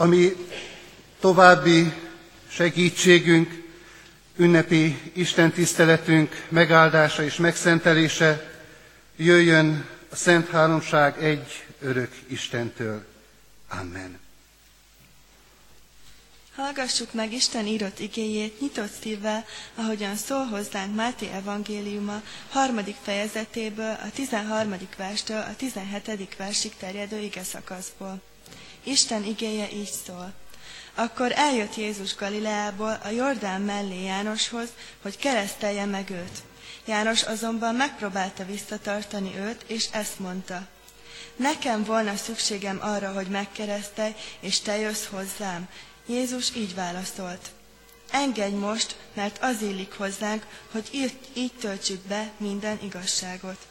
ami további segítségünk, ünnepi Isten tiszteletünk megáldása és megszentelése jöjjön a Szent Háromság egy örök Istentől. Amen. Hallgassuk meg Isten írott igéjét nyitott szívvel, ahogyan szól hozzánk Máté evangéliuma harmadik fejezetéből, a 13. verstől a 17. versig terjedő ige szakaszból. Isten igéje így szól. Akkor eljött Jézus Galileából a Jordán mellé Jánoshoz, hogy keresztelje meg őt. János azonban megpróbálta visszatartani őt, és ezt mondta. Nekem volna szükségem arra, hogy megkeresztelj, és te jössz hozzám. Jézus így válaszolt. Engedj most, mert az illik hozzánk, hogy így, így töltsük be minden igazságot.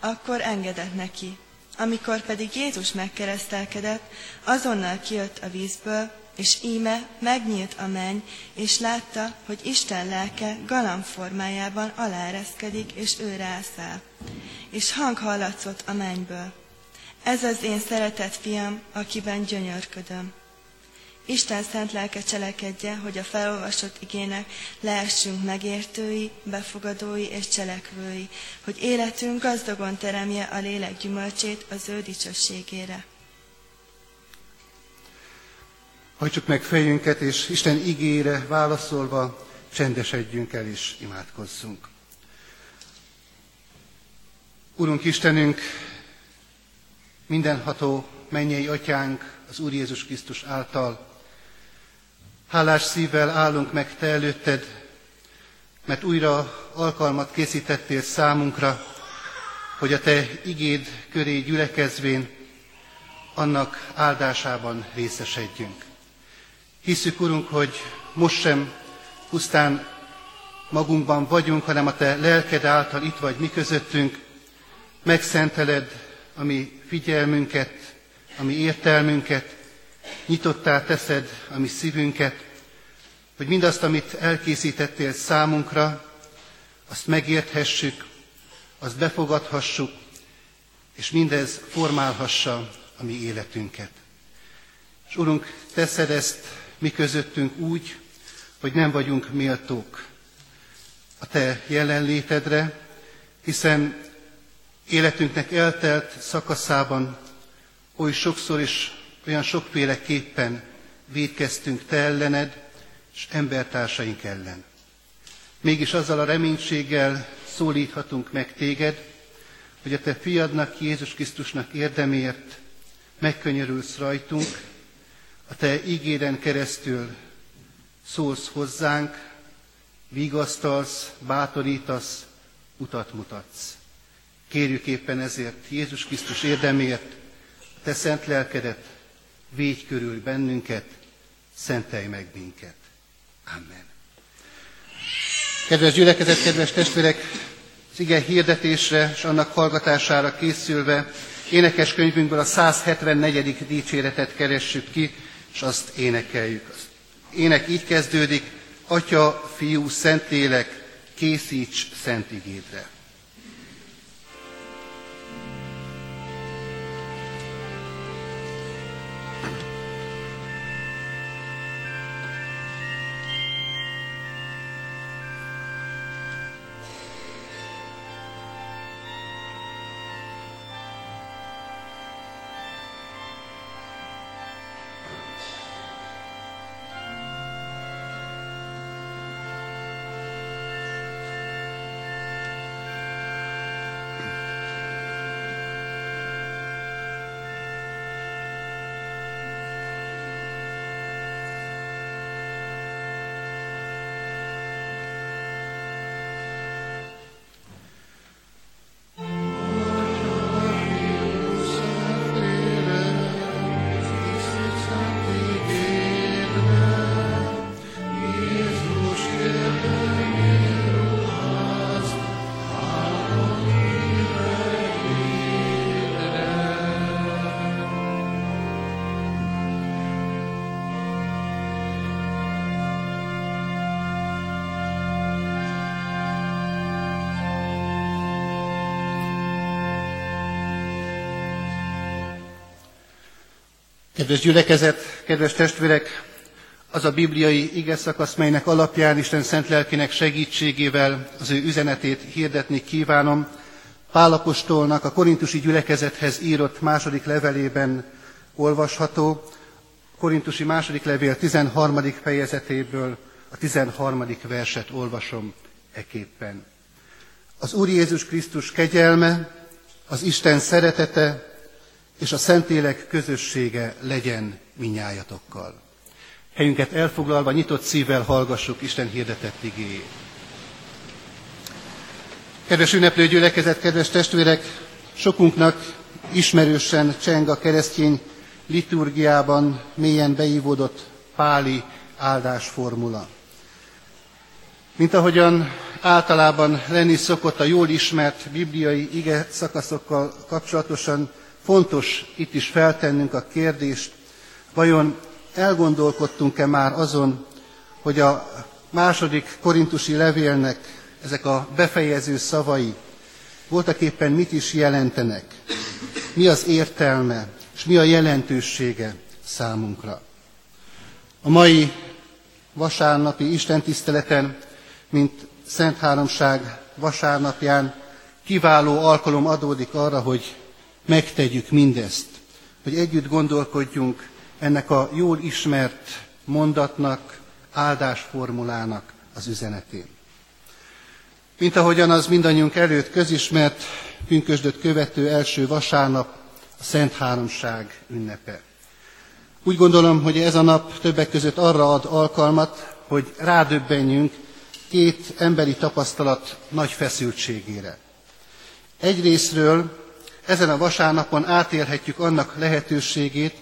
Akkor engedett neki. Amikor pedig Jézus megkeresztelkedett, azonnal kijött a vízből, és íme megnyílt a menny, és látta, hogy Isten lelke galamb formájában aláreszkedik, és ő rászáll. És hang hallatszott a mennyből. Ez az én szeretett fiam, akiben gyönyörködöm. Isten szent lelke cselekedje, hogy a felolvasott igének lehessünk megértői, befogadói és cselekvői, hogy életünk gazdagon teremje a lélek gyümölcsét az ő dicsőségére. Hajtsuk meg fejünket, és Isten igére válaszolva csendesedjünk el és imádkozzunk. Urunk Istenünk, mindenható mennyei atyánk az Úr Jézus Krisztus által, hálás szívvel állunk meg Te előtted, mert újra alkalmat készítettél számunkra, hogy a Te igéd köré gyülekezvén annak áldásában részesedjünk. Hiszük, Urunk, hogy most sem pusztán magunkban vagyunk, hanem a Te lelked által itt vagy mi közöttünk, megszenteled a mi figyelmünket, a mi értelmünket, nyitottá teszed a mi szívünket, hogy mindazt, amit elkészítettél számunkra, azt megérthessük, azt befogadhassuk, és mindez formálhassa a mi életünket. És Urunk, teszed ezt mi közöttünk úgy, hogy nem vagyunk méltók a Te jelenlétedre, hiszen életünknek eltelt szakaszában oly sokszor is olyan sokféleképpen védkeztünk Te ellened és embertársaink ellen. Mégis azzal a reménységgel szólíthatunk meg Téged, hogy a Te fiadnak, Jézus Krisztusnak érdemért megkönyörülsz rajtunk, a Te ígéden keresztül szólsz hozzánk, vigasztalsz, bátorítasz, utat mutatsz. Kérjük éppen ezért Jézus Krisztus érdemért, Te szent lelkedet, védj körül bennünket, szentelj meg minket. Amen. Kedves gyülekezet, kedves testvérek, az ige hirdetésre és annak hallgatására készülve énekes könyvünkből a 174. dicséretet keressük ki, és azt énekeljük. Az ének így kezdődik, Atya, Fiú, Szentlélek, készíts szent igédre. Kedves gyülekezet, kedves testvérek, az a bibliai ige szakasz, melynek alapján Isten szent lelkének segítségével az ő üzenetét hirdetni kívánom, Pálapostolnak a korintusi gyülekezethez írott második levelében olvasható, korintusi második levél 13. fejezetéből a 13. verset olvasom eképpen. Az Úr Jézus Krisztus kegyelme, az Isten szeretete és a Szentlélek közössége legyen minnyájatokkal. Helyünket elfoglalva, nyitott szívvel hallgassuk Isten hirdetett igéjét. Kedves ünneplő gyülekezet, kedves testvérek, sokunknak ismerősen cseng a keresztény liturgiában mélyen beívódott páli áldásformula. Mint ahogyan általában lenni szokott a jól ismert bibliai ige szakaszokkal kapcsolatosan, fontos itt is feltennünk a kérdést, vajon elgondolkodtunk-e már azon, hogy a második korintusi levélnek ezek a befejező szavai voltak éppen mit is jelentenek, mi az értelme, és mi a jelentősége számunkra. A mai vasárnapi istentiszteleten, mint Szent Háromság vasárnapján kiváló alkalom adódik arra, hogy megtegyük mindezt, hogy együtt gondolkodjunk ennek a jól ismert mondatnak, áldásformulának az üzenetén. Mint ahogyan az mindannyiunk előtt közismert, pünkösdöt követő első vasárnap a Szent Háromság ünnepe. Úgy gondolom, hogy ez a nap többek között arra ad alkalmat, hogy rádöbbenjünk két emberi tapasztalat nagy feszültségére. Egyrésztről ezen a vasárnapon átélhetjük annak lehetőségét,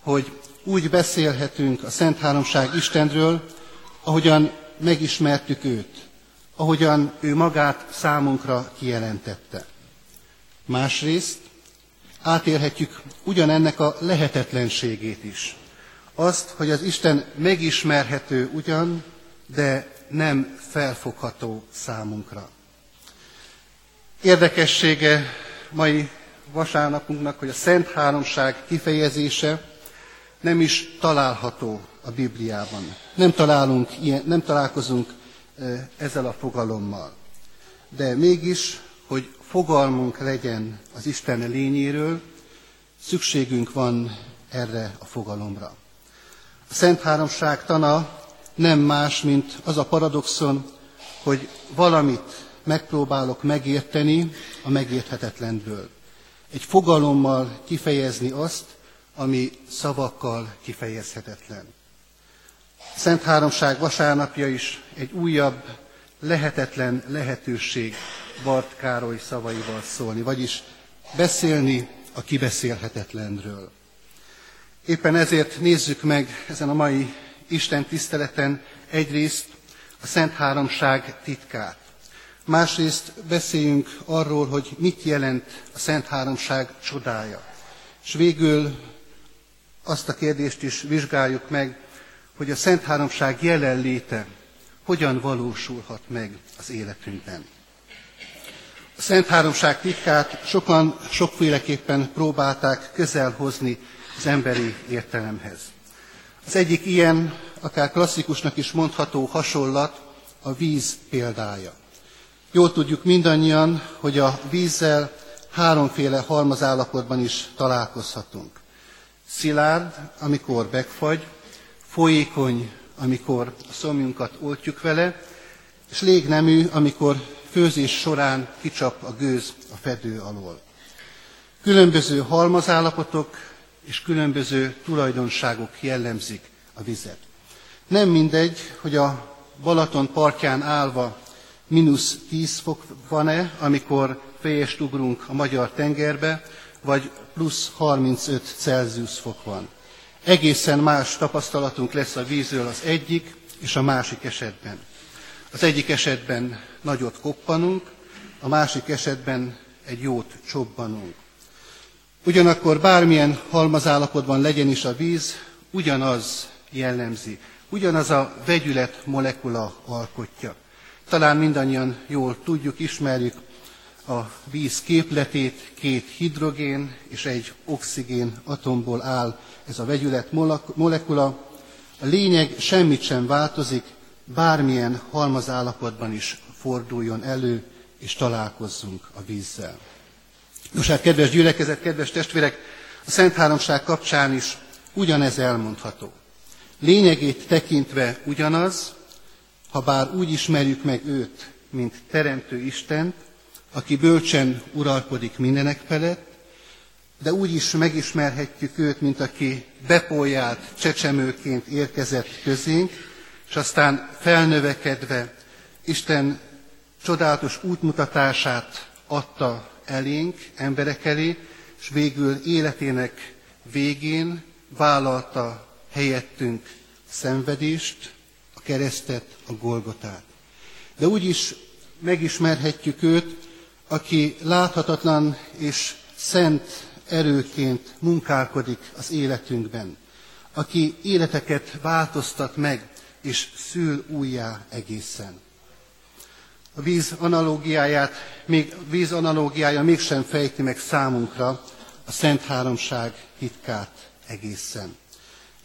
hogy úgy beszélhetünk a Szent Háromság Istenről, ahogyan megismertük őt, ahogyan ő magát számunkra kijelentette. Másrészt átélhetjük ugyanennek a lehetetlenségét is. Azt, hogy az Isten megismerhető ugyan, de nem felfogható számunkra. Érdekessége mai vasárnapunknak, hogy a Szent Háromság kifejezése nem is található a Bibliában. Nem, találunk ilyen, nem találkozunk ezzel a fogalommal. De mégis, hogy fogalmunk legyen az Isten lényéről, szükségünk van erre a fogalomra. A Szent Háromság tana nem más, mint az a paradoxon, hogy valamit megpróbálok megérteni a megérthetetlenből. Egy fogalommal kifejezni azt, ami szavakkal kifejezhetetlen. Szent Háromság vasárnapja is egy újabb, lehetetlen lehetőség Bart Károly szavaival szólni, vagyis beszélni a kibeszélhetetlenről. Éppen ezért nézzük meg ezen a mai Isten tiszteleten egyrészt a Szent Háromság titkát. Másrészt beszéljünk arról, hogy mit jelent a Szent Háromság csodája. És végül azt a kérdést is vizsgáljuk meg, hogy a Szent Háromság jelenléte hogyan valósulhat meg az életünkben. A Szent Háromság titkát sokan sokféleképpen próbálták közel hozni az emberi értelemhez. Az egyik ilyen, akár klasszikusnak is mondható hasonlat, a víz példája. Jól tudjuk mindannyian, hogy a vízzel háromféle halmazállapotban is találkozhatunk. Szilárd, amikor megfagy, folyékony, amikor a szomjunkat oltjuk vele, és légnemű, amikor főzés során kicsap a gőz a fedő alól. Különböző halmazállapotok és különböző tulajdonságok jellemzik a vizet. Nem mindegy, hogy a Balaton partján állva mínusz 10 fok van-e, amikor fejest ugrunk a magyar tengerbe, vagy plusz 35 Celsius fok van. Egészen más tapasztalatunk lesz a vízről az egyik és a másik esetben. Az egyik esetben nagyot koppanunk, a másik esetben egy jót csobbanunk. Ugyanakkor bármilyen halmazállapotban legyen is a víz, ugyanaz jellemzi, ugyanaz a vegyület molekula alkotja. Talán mindannyian jól tudjuk, ismerjük a víz képletét, két hidrogén és egy oxigén atomból áll ez a vegyület molekula. A lényeg semmit sem változik, bármilyen halmazállapotban is forduljon elő, és találkozzunk a vízzel. Nos hát, kedves gyülekezet, kedves testvérek, a Szent Háromság kapcsán is ugyanez elmondható. Lényegét tekintve ugyanaz, ha bár úgy ismerjük meg őt, mint Teremtő Istent, aki bölcsen uralkodik mindenek felett, de úgy is megismerhetjük őt, mint aki bepoljált csecsemőként érkezett közénk, és aztán felnövekedve Isten csodálatos útmutatását adta elénk, emberek elé, és végül életének végén vállalta helyettünk szenvedést, keresztet, a Golgotát. De úgy is megismerhetjük őt, aki láthatatlan és szent erőként munkálkodik az életünkben, aki életeket változtat meg, és szül újjá egészen. A víz analógiáját, még, víz analógiája mégsem fejti meg számunkra a Szent Háromság titkát egészen.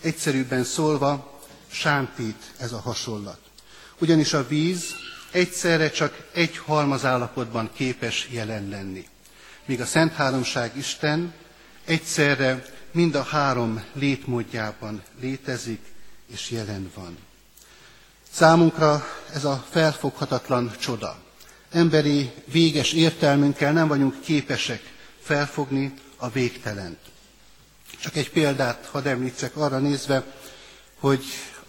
Egyszerűbben szólva, sántít ez a hasonlat. Ugyanis a víz egyszerre csak egy halmazállapotban képes jelen lenni. Míg a Szent Háromság Isten egyszerre mind a három létmódjában létezik és jelen van. Számunkra ez a felfoghatatlan csoda. Emberi véges értelmünkkel nem vagyunk képesek felfogni a végtelent. Csak egy példát hadd említsek arra nézve, hogy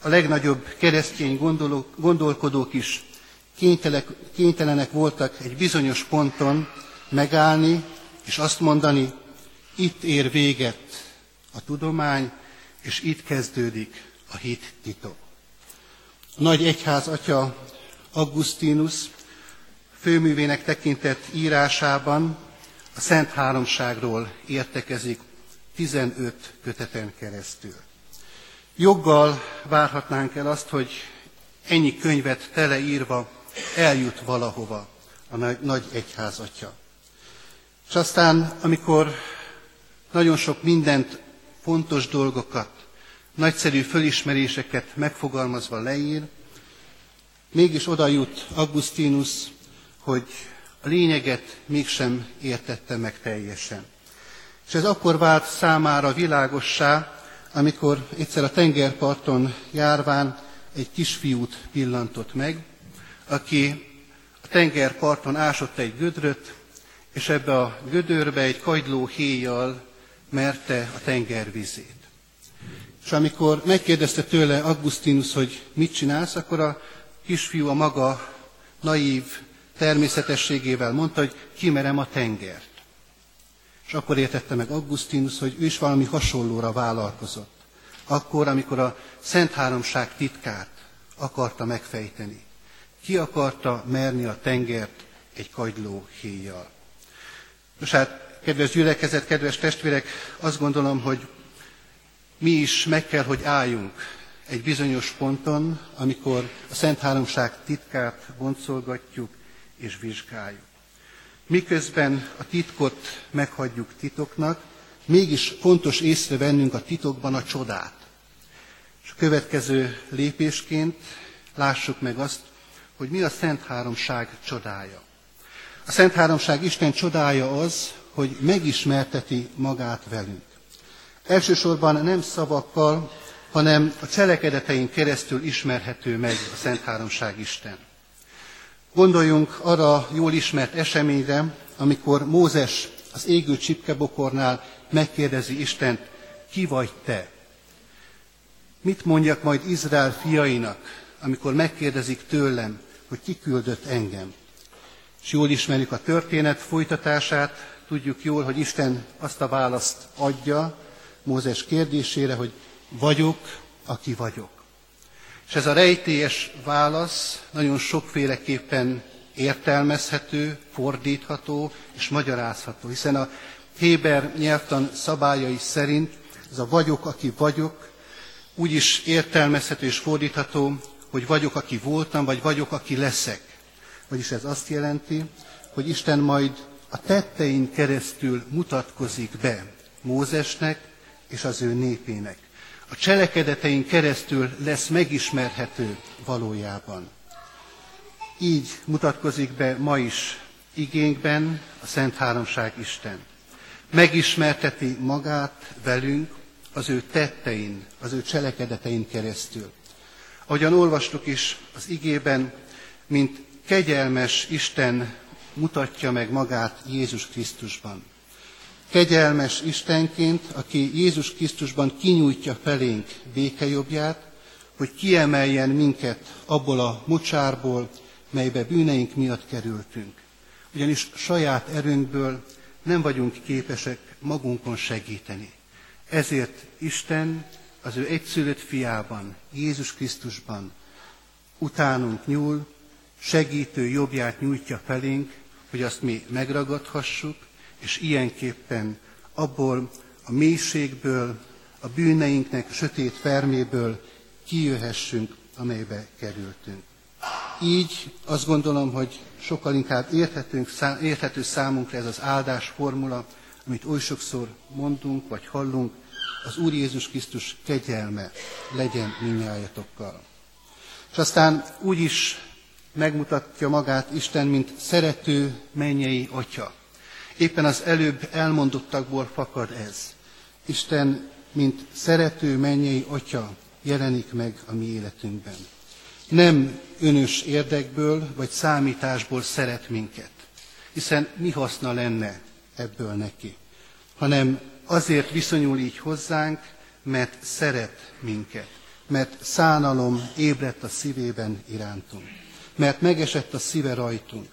a legnagyobb keresztény gondolók, gondolkodók is kénytelenek voltak egy bizonyos ponton megállni, és azt mondani, itt ér véget a tudomány, és itt kezdődik a hit titok. Nagy egyház atya Augustinus főművének tekintett írásában a Szent Háromságról értekezik 15 köteten keresztül. Joggal várhatnánk el azt, hogy ennyi könyvet teleírva eljut valahova a nagy, egyház atya. És aztán, amikor nagyon sok mindent, fontos dolgokat, nagyszerű fölismeréseket megfogalmazva leír, mégis oda jut Augustinus, hogy a lényeget mégsem értette meg teljesen. És ez akkor vált számára világossá, amikor egyszer a tengerparton járván egy kisfiút pillantott meg, aki a tengerparton ásott egy gödröt, és ebbe a gödörbe egy kagyló héjjal merte a tengervizét. És amikor megkérdezte tőle Augustinus, hogy mit csinálsz, akkor a kisfiú a maga naív természetességével mondta, hogy kimerem a tengert. És akkor értette meg Augustinus, hogy ő is valami hasonlóra vállalkozott. Akkor, amikor a Szent Háromság titkát akarta megfejteni. Ki akarta merni a tengert egy kagyló héjjal. Nos hát, kedves gyülekezet, kedves testvérek, azt gondolom, hogy mi is meg kell, hogy álljunk egy bizonyos ponton, amikor a Szent Háromság titkát boncolgatjuk és vizsgáljuk. Miközben a titkot meghagyjuk titoknak, mégis fontos észrevennünk a titokban a csodát. És a következő lépésként lássuk meg azt, hogy mi a Szent Háromság csodája. A Szent Háromság Isten csodája az, hogy megismerteti magát velünk. Elsősorban nem szavakkal, hanem a cselekedeteink keresztül ismerhető meg a Szent Háromság Isten. Gondoljunk arra jól ismert eseményre, amikor Mózes az égő csipkebokornál megkérdezi Istent, ki vagy te? Mit mondjak majd Izrael fiainak, amikor megkérdezik tőlem, hogy ki küldött engem? És jól ismerjük a történet folytatását, tudjuk jól, hogy Isten azt a választ adja Mózes kérdésére, hogy vagyok, aki vagyok. És ez a rejtélyes válasz nagyon sokféleképpen értelmezhető, fordítható és magyarázható, hiszen a Héber nyelvtan szabályai szerint ez a vagyok, aki vagyok, úgy is értelmezhető és fordítható, hogy vagyok, aki voltam, vagy vagyok, aki leszek. Vagyis ez azt jelenti, hogy Isten majd a tettein keresztül mutatkozik be Mózesnek és az ő népének. A cselekedetein keresztül lesz megismerhető valójában. Így mutatkozik be ma is igénkben a Szent Háromság Isten. Megismerteti magát velünk az ő tettein, az ő cselekedetein keresztül. Ahogyan olvastuk is az igében, mint kegyelmes Isten mutatja meg magát Jézus Krisztusban. Kegyelmes Istenként, aki Jézus Krisztusban kinyújtja felénk békejobbját, hogy kiemeljen minket abból a mocsárból, melybe bűneink miatt kerültünk. Ugyanis saját erőnkből nem vagyunk képesek magunkon segíteni. Ezért Isten az ő egyszülött fiában, Jézus Krisztusban utánunk nyúl, segítő jobbját nyújtja felénk, hogy azt mi megragadhassuk, és ilyenképpen abból a mélységből, a bűneinknek sötét ferméből kijöhessünk, amelybe kerültünk. Így azt gondolom, hogy sokkal inkább érthetünk, érthető számunkra ez az áldás formula, amit oly sokszor mondunk vagy hallunk, az Úr Jézus Krisztus kegyelme legyen minnyájatokkal. És aztán úgy is megmutatja magát Isten, mint szerető mennyei atya. Éppen az előbb elmondottakból fakad ez. Isten, mint szerető mennyei atya jelenik meg a mi életünkben. Nem önös érdekből vagy számításból szeret minket, hiszen mi haszna lenne ebből neki, hanem azért viszonyul így hozzánk, mert szeret minket, mert szánalom ébredt a szívében irántunk, mert megesett a szíve rajtunk,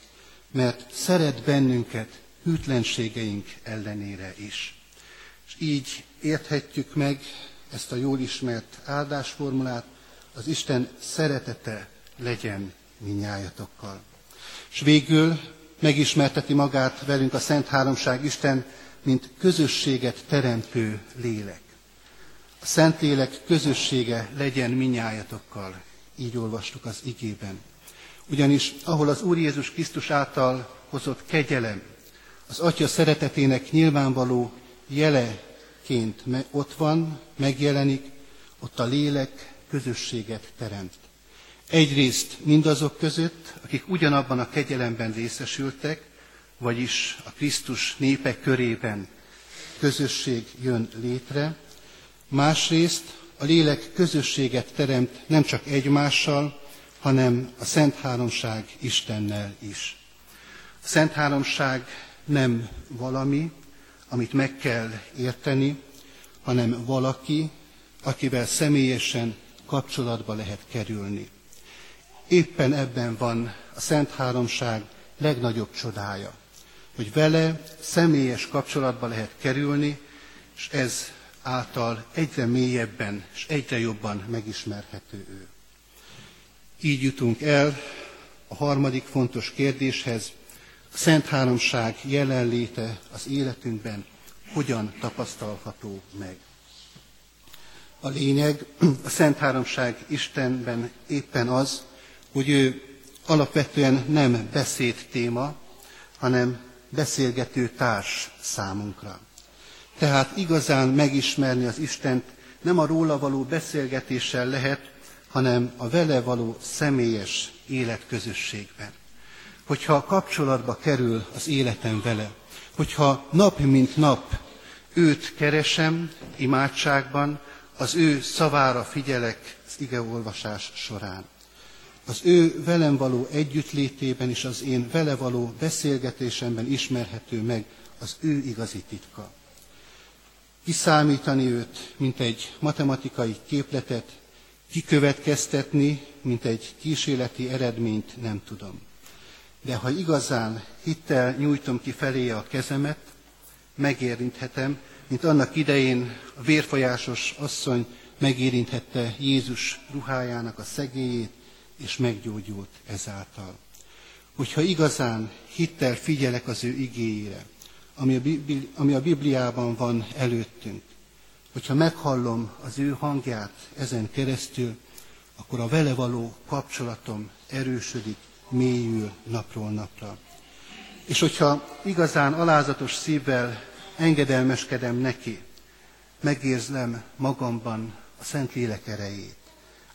mert szeret bennünket hűtlenségeink ellenére is. És így érthetjük meg ezt a jól ismert áldásformulát, az Isten szeretete legyen minnyájatokkal. És végül megismerteti magát velünk a Szent Háromság Isten, mint közösséget teremtő lélek. A Szentlélek közössége legyen minnyájatokkal, így olvastuk az igében. Ugyanis ahol az Úr Jézus Krisztus által hozott kegyelem, az Atya szeretetének nyilvánvaló jeleként ott van, megjelenik, ott a lélek közösséget teremt. Egyrészt mindazok között, akik ugyanabban a kegyelemben részesültek, vagyis a Krisztus népek körében közösség jön létre, másrészt a lélek közösséget teremt nem csak egymással, hanem a Szent Háromság Istennel is. A Szent Háromság nem valami, amit meg kell érteni, hanem valaki, akivel személyesen kapcsolatba lehet kerülni. Éppen ebben van a Szent Háromság legnagyobb csodája, hogy vele személyes kapcsolatba lehet kerülni, és ez által egyre mélyebben és egyre jobban megismerhető ő. Így jutunk el a harmadik fontos kérdéshez, Szent Háromság jelenléte az életünkben hogyan tapasztalható meg. A lényeg a Szent Háromság Istenben éppen az, hogy ő alapvetően nem beszéd téma, hanem beszélgető társ számunkra. Tehát igazán megismerni az Istent nem a róla való beszélgetéssel lehet, hanem a vele való személyes életközösségben. Hogyha kapcsolatba kerül az életem vele, hogyha nap mint nap őt keresem imádságban, az ő szavára figyelek az igeolvasás során. Az ő velem való együttlétében és az én vele való beszélgetésemben ismerhető meg az ő igazi titka. Kiszámítani őt, mint egy matematikai képletet, kikövetkeztetni, mint egy kísérleti eredményt nem tudom. De ha igazán hittel nyújtom ki felé a kezemet, megérinthetem, mint annak idején a vérfolyásos asszony megérinthette Jézus ruhájának a szegélyét, és meggyógyult ezáltal. Hogyha igazán hittel figyelek az ő igéjére, ami a, Bibliában van előttünk, hogyha meghallom az ő hangját ezen keresztül, akkor a vele való kapcsolatom erősödik, mélyül napról napra. És hogyha igazán alázatos szívvel engedelmeskedem neki, megérzem magamban a Szent Lélek erejét.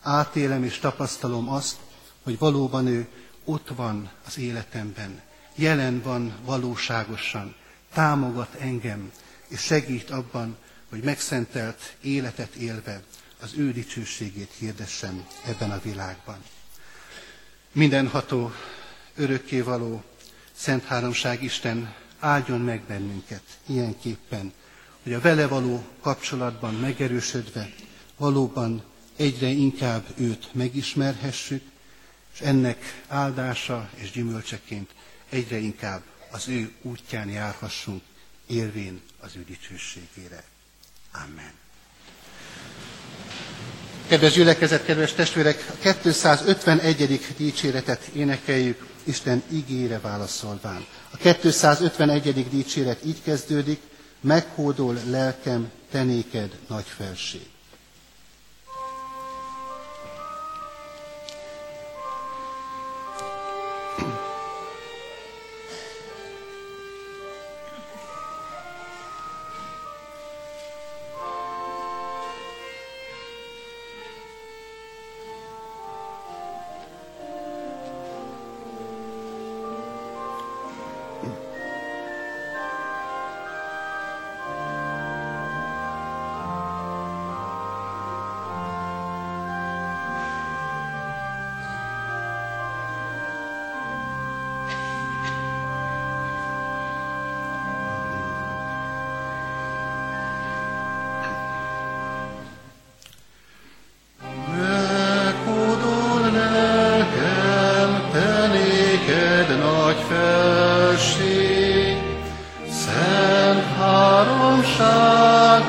Átélem és tapasztalom azt, hogy valóban ő ott van az életemben, jelen van valóságosan, támogat engem, és segít abban, hogy megszentelt életet élve az ő dicsőségét hirdessem ebben a világban. Mindenható, örökkévaló, Szent Háromság Isten áldjon meg bennünket ilyenképpen, hogy a vele való kapcsolatban megerősödve valóban egyre inkább őt megismerhessük, és ennek áldása és gyümölcseként egyre inkább az ő útján járhassunk, élvén az ő dicsőségére. Amen. Kedves gyülekezet, kedves testvérek, a 251. dicséretet énekeljük Isten ígére válaszolván. A 251. dicséret így kezdődik, meghódol lelkem tenéked nagy felség. Helyünket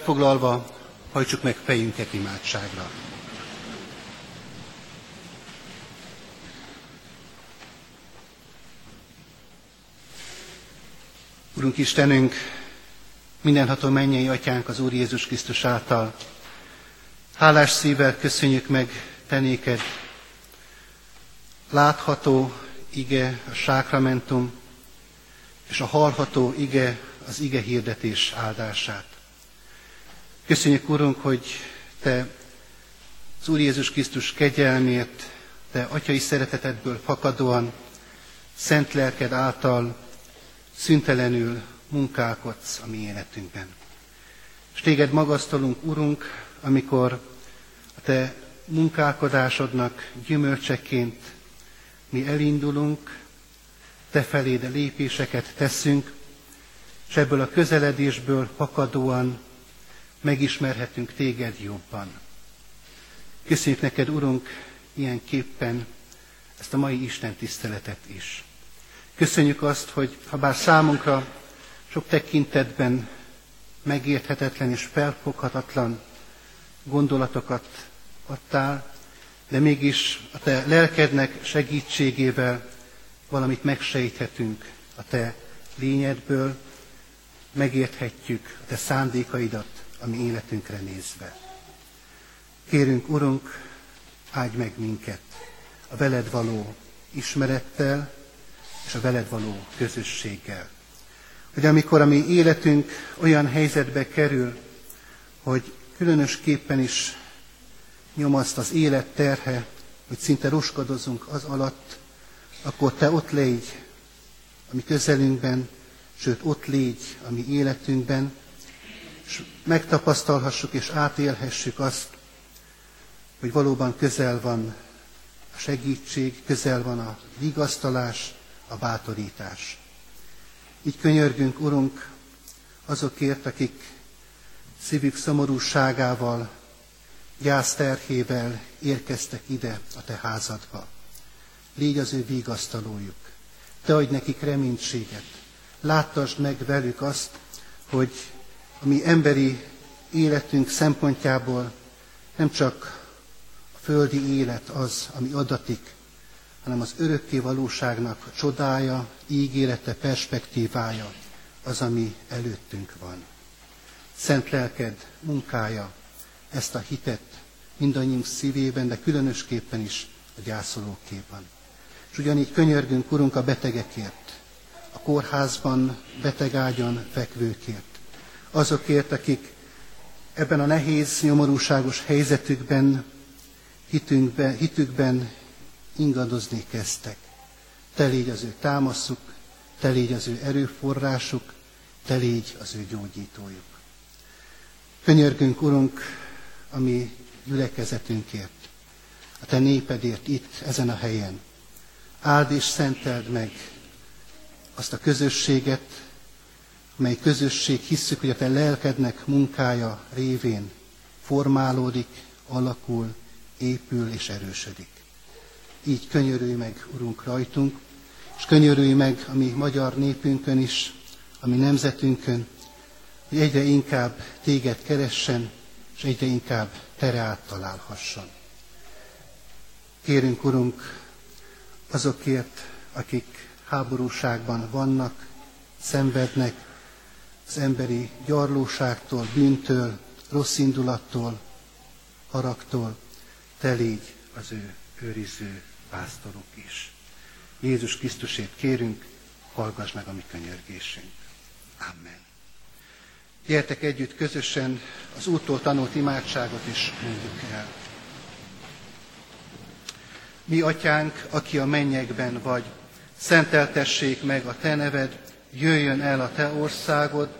elfoglalva, hajtsuk meg fejünket imádságra. Urunk Istenünk, mindenható mennyei atyánk az Úr Jézus Krisztus által, hálás szívvel köszönjük meg tenéked, látható ige, a sákramentum, és a hallható ige, az ige hirdetés áldását. Köszönjük, Urunk, hogy Te az Úr Jézus Krisztus kegyelmért, Te atyai szeretetedből fakadóan, szent lelked által szüntelenül munkálkodsz a mi életünkben. És Téged magasztalunk, Urunk, amikor a Te munkálkodásodnak gyümölcseként mi elindulunk, Te feléd lépéseket teszünk, és ebből a közeledésből fakadóan megismerhetünk téged jobban. Köszönjük neked, Urunk, ilyen képpen ezt a mai Isten tiszteletet is. Köszönjük azt, hogy ha bár számunkra sok tekintetben megérthetetlen és felfoghatatlan gondolatokat adtál, de mégis a te lelkednek segítségével valamit megsejthetünk a te lényedből, megérthetjük a te szándékaidat, a mi életünkre nézve. Kérünk, Urunk, áldj meg minket a veled való ismerettel és a veled való közösséggel. Hogy amikor a mi életünk olyan helyzetbe kerül, hogy különösképpen is nyomaszt az élet terhe, hogy szinte roskadozunk az alatt, akkor Te ott légy a mi közelünkben, sőt ott légy a mi életünkben, és megtapasztalhassuk és átélhessük azt, hogy valóban közel van a segítség, közel van a vigasztalás, a bátorítás. Így könyörgünk, Urunk, azokért, akik szívük szomorúságával, gyászterhével érkeztek ide a te házadba. Légy az ő vigasztalójuk. Te adj nekik reménységet. Láttasd meg velük azt, hogy a mi emberi életünk szempontjából nem csak a földi élet az, ami adatik, hanem az örökké valóságnak a csodája, ígérete, perspektívája az, ami előttünk van. Szent lelked munkája ezt a hitet mindannyiunk szívében, de különösképpen is a gyászolókében. És ugyanígy könyörgünk, Urunk, a betegekért, a kórházban betegágyon fekvőkért, azokért, akik ebben a nehéz, nyomorúságos helyzetükben, hitünkben, hitükben ingadozni kezdtek. Te légy az ő támaszuk, te légy az ő erőforrásuk, te légy az ő gyógyítójuk. Könyörgünk, Urunk, a mi gyülekezetünkért, a te népedért itt, ezen a helyen. Áld és szenteld meg azt a közösséget, mely közösség hisszük, hogy a te lelkednek munkája révén formálódik, alakul, épül és erősödik. Így könyörülj meg, Urunk, rajtunk, és könyörülj meg a mi magyar népünkön is, a mi nemzetünkön, hogy egyre inkább téged keressen, és egyre inkább tere áttalálhasson. Kérünk, Urunk, azokért, akik háborúságban vannak, szenvednek, az emberi gyarlóságtól, bűntől, rossz indulattól, haragtól, te légy az ő őriző pásztoruk is. Jézus Krisztusét kérünk, hallgass meg a mi könyörgésünk. Amen. Gyertek együtt közösen az úttól tanult imádságot is mondjuk el. Mi, atyánk, aki a mennyekben vagy, szenteltessék meg a te neved, jöjjön el a te országod,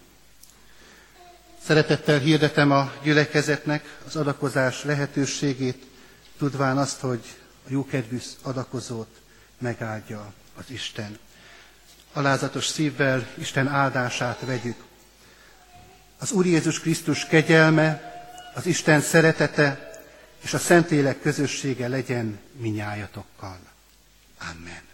Szeretettel hirdetem a gyülekezetnek az adakozás lehetőségét, tudván azt, hogy a jókedvű adakozót megáldja az Isten. Alázatos szívvel Isten áldását vegyük. Az Úr Jézus Krisztus kegyelme, az Isten szeretete és a Szentlélek közössége legyen minnyájatokkal. Amen.